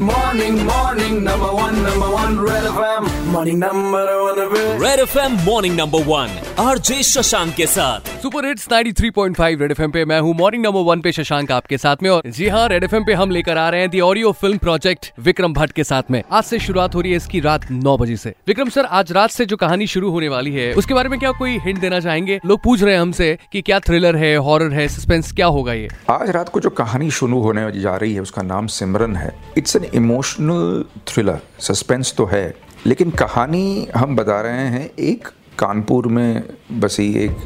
Morning, morning, number one, number one, Red FM. Morning, number one. Red FM, morning, number one. RJ Shashank के साथ। Super hits 93.5 red FM पे मैं हूँ। Morning number one पे शशांक आपके साथ में और जी हाँ रेड एफएम पे हम लेकर आ रहे हैं the audio film project Vikram Bhatt के साथ में। आज से शुरुआत हो रही है इसकी रात नौ बजे से। विक्रम सर आज रात से जो कहानी शुरू होने वाली है उसके बारे में क्या कोई हिंट देना चाहेंगे? लोग पूछ रहे हैं हमसे की क्या थ्रिलर है हॉरर है सस्पेंस क्या होगा ये? आज रात को जो कहानी शुरू होने जा रही है उसका नाम सिमरन है। It's an emotional thriller suspense तो है लेकिन कहानी हम बता रहे हैं एक कानपुर में बसी एक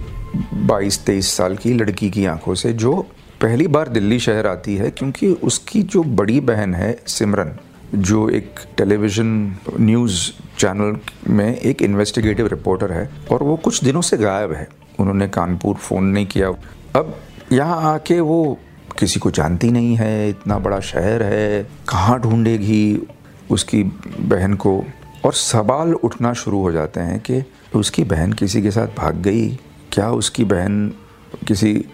22-23 साल की लड़की की आँखों से, जो पहली बार दिल्ली शहर आती है, क्योंकि उसकी जो बड़ी बहन है, सिमरन, जो एक टेलीविज़न, न्यूज़ चैनल में एक इन्वेस्टिगेटिव रिपोर्टर है, और वो कुछ दिनों से गायब है। उन्होंने कानपुर फ़ोन नहीं किया। अब यहाँ आके वो किसी को जानती नहीं है, इतना बड़ा शहर है, कहाँ ढूंढेगी उसकी बहन को? और सवाल उठना शुरू हो जाते हैं कि उसकी बहन किसी के साथ भाग गई? क्या उसकी बहन किसी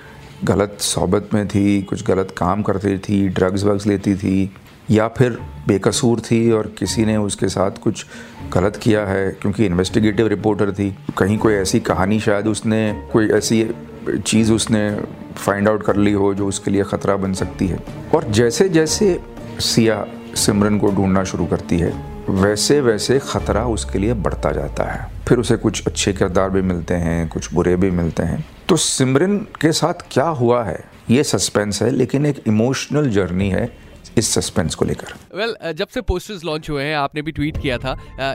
गलत सोबत में थी, कुछ गलत काम करती थी ड्रग्स वग्स लेती थी, या फिर बेकसूर थी और किसी ने उसके साथ कुछ गलत किया है क्योंकि इन्वेस्टिगेटिव रिपोर्टर थी? कहीं कोई ऐसी कहानी शायद उसने, कोई ऐसी चीज़ उसने फाइंड आउट कर ली हो जो उसके लिए ख़तरा बन सकती है? और जैसे जैसे सिया सिमरन को ढूंढना शुरू करती है वैसे वैसे ख़तरा उसके लिए बढ़ता जाता है। फिर उसे कुछ अच्छे किरदार भी मिलते हैं कुछ बुरे भी मिलते हैं। तो सिमरन के साथ क्या हुआ है? ये सस्पेंस है लेकिन एक इमोशनल जर्नी है इस सस्पेंस को लेकर। वेल well, जब से पोस्टर्स लॉन्च हुए हैं आपने भी ट्वीट किया था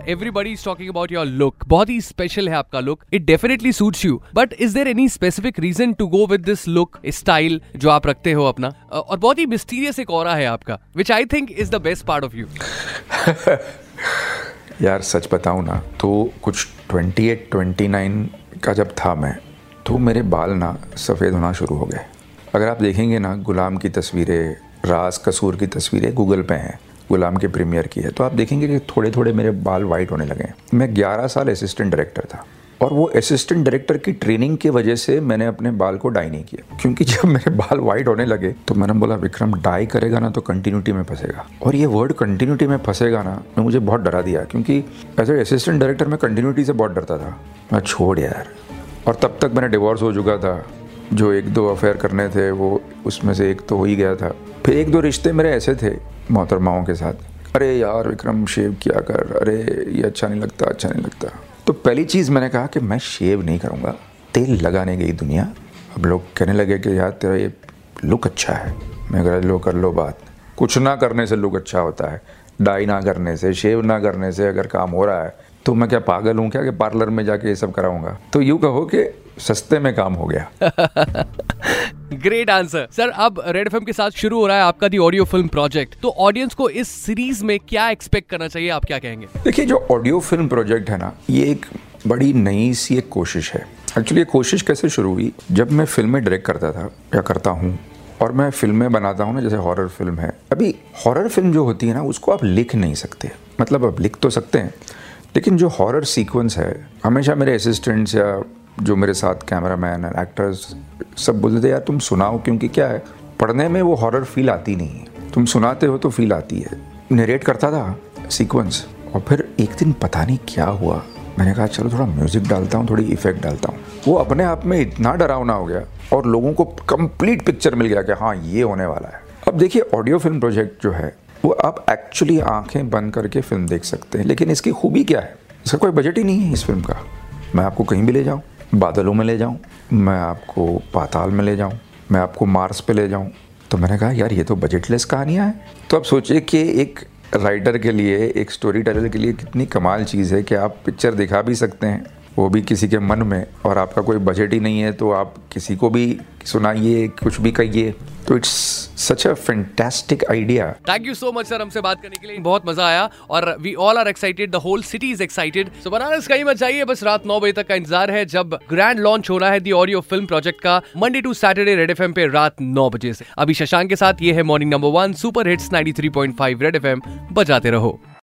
everybody is talking about your look बहुत ही स्पेशल है आपका look it definitely suits you but is there any specific reason to go with this look style जो आप रखते हो अपना? Uh, और बहुत ही मिस्टीरियस एक और है आपका which I think is the best part of you यार सच बताऊँ ना तो कुछ 28 29 का जब था मैं तो मेरे बाल ना सफ़ेद होना शुरू हो गए। अगर आप देखेंगे ना, गुलाम की तस्वीरें, राज कसूर की तस्वीरें गूगल पे हैं, गुलाम के प्रीमियर की है तो आप देखेंगे कि थोड़े थोड़े मेरे बाल वाइट होने लगे मैं 11 साल असिस्टेंट डायरेक्टर था। और वो असिस्टेंट डायरेक्टर की ट्रेनिंग की वजह से मैंने अपने बाल को डाई नहीं किया। क्योंकि जब मेरे बाल वाइट होने लगे तो मैंने बोला, विक्रम डाई करेगा ना तो कंटिन्यूटी में फंसेगा। और ये वर्ड कंटिन्यूटी में फंसेगा ना ने मुझे बहुत डरा दिया। क्योंकि एज ए असिस्टेंट डायरेक्टर मैं कंटिन्यूटी से बहुत डरता था। मैं, छोड़ यार। और तब तक मैंने डिवोर्स हो चुका था। जो एक दो अफेयर करने थे, वो उसमें से एक तो हो ही गया था। फिर एक दो रिश्ते मेरे ऐसे थे मोहतरमाओं के साथ। अरे यार, विक्रम, शेव किया कर? अरे, ये अच्छा नहीं लगता अच्छा नहीं लगता। तो पहली चीज़ मैंने कहा कि मैं शेव नहीं करूँगा। तेल लगाने गई दुनिया। अब लोग कहने लगे कि यार, तेरा ये लुक अच्छा है। मैं कह लो, कर लो बात। कुछ ना करने से लुक अच्छा होता है। डाई ना करने से शेव ना करने से अगर काम हो रहा है तो मैं क्या पागल हूँ क्या कि पार्लर में जाके ये सब कराऊँगा? तो यूँ कहो कि सस्ते में काम हो गया। ग्रेट आंसर सर अब रेड एफ़ के साथ शुरू हो रहा है आपका दी ऑडियो फ़िल्म प्रोजेक्ट तो ऑडियंस को इस सीरीज़ में क्या एक्सपेक्ट करना चाहिए? आप क्या कहेंगे? देखिए, जो ऑडियो फ़िल्म प्रोजेक्ट है ना, ये एक बड़ी नई सी एक कोशिश है। एक्चुअली ये कोशिश कैसे शुरू हुई? जब मैं फ़िल्में डायरेक्ट करता था, या करता हूँ, और मैं फ़िल्में बनाता हूँ ना, जैसे हॉरर फ़िल्म है, अभी हॉरर फ़िल्म जो होती है ना, उसको आप लिख नहीं सकते। मतलब आप लिख तो सकते हैं, लेकिन जो हॉरर सीक्वेंस है, हमेशा मेरे असिस्टेंट्स या जो मेरे साथ कैमरा मैन एक्टर्स सब बोलते थे, यार, तुम सुनाओ, क्योंकि क्या है, पढ़ने में वो हॉरर फील आती नहीं है। तुम सुनाते हो तो फील आती है। नरेट करता था सीक्वेंस और फिर एक दिन पता नहीं क्या हुआ। मैंने कहा, चलो, थोड़ा म्यूज़िक डालता हूँ, थोड़ी इफ़ेक्ट डालता हूँ। वो अपने आप में इतना डरावना हो गया, और लोगों को कंप्लीट पिक्चर मिल गया कि हाँ ये होने वाला है। अब देखिए ऑडियो फ़िल्म प्रोजेक्ट जो है, वो आप एक्चुअली आँखें बंद करके फ़िल्म देख सकते हैं, लेकिन इसकी खूबी क्या है? इसका कोई बजट ही नहीं है इस फ़िल्म का। मैं आपको कहीं भी ले जाऊँ। बादलों में ले जाऊँ, मैं आपको पाताल में ले जाऊँ, मैं आपको मार्स पे ले जाऊँ। तो मैंने कहा, यार, ये तो बजटलेस कहानियाँ हैं। तो आप सोचिए कि एक राइटर के लिए, एक स्टोरी टेलर के लिए कितनी कमाल चीज़ है कि आप पिक्चर दिखा भी सकते हैं। वो भी किसी के मन में और आपका कोई बजट ही नहीं है तो आप किसी को भी सुनाइए, कुछ भी कहिए। तो it's such a fantastic idea thank you so much sir हमसे बात करने के लिए। बहुत मज़ा आया और we all are excited the whole city is excited so Banaras कहीं मत जाइए, बस रात नौ बजे तक का इंतज़ार है, जब ग्रैंड लॉन्च हो रहा है दी ऑडियो फ़िल्म प्रोजेक्ट का Monday to Saturday red F पे रात नौ बजे से। अभी शशांक के साथ ये है morning number one super hits 93.5 red FM बजाते रहो।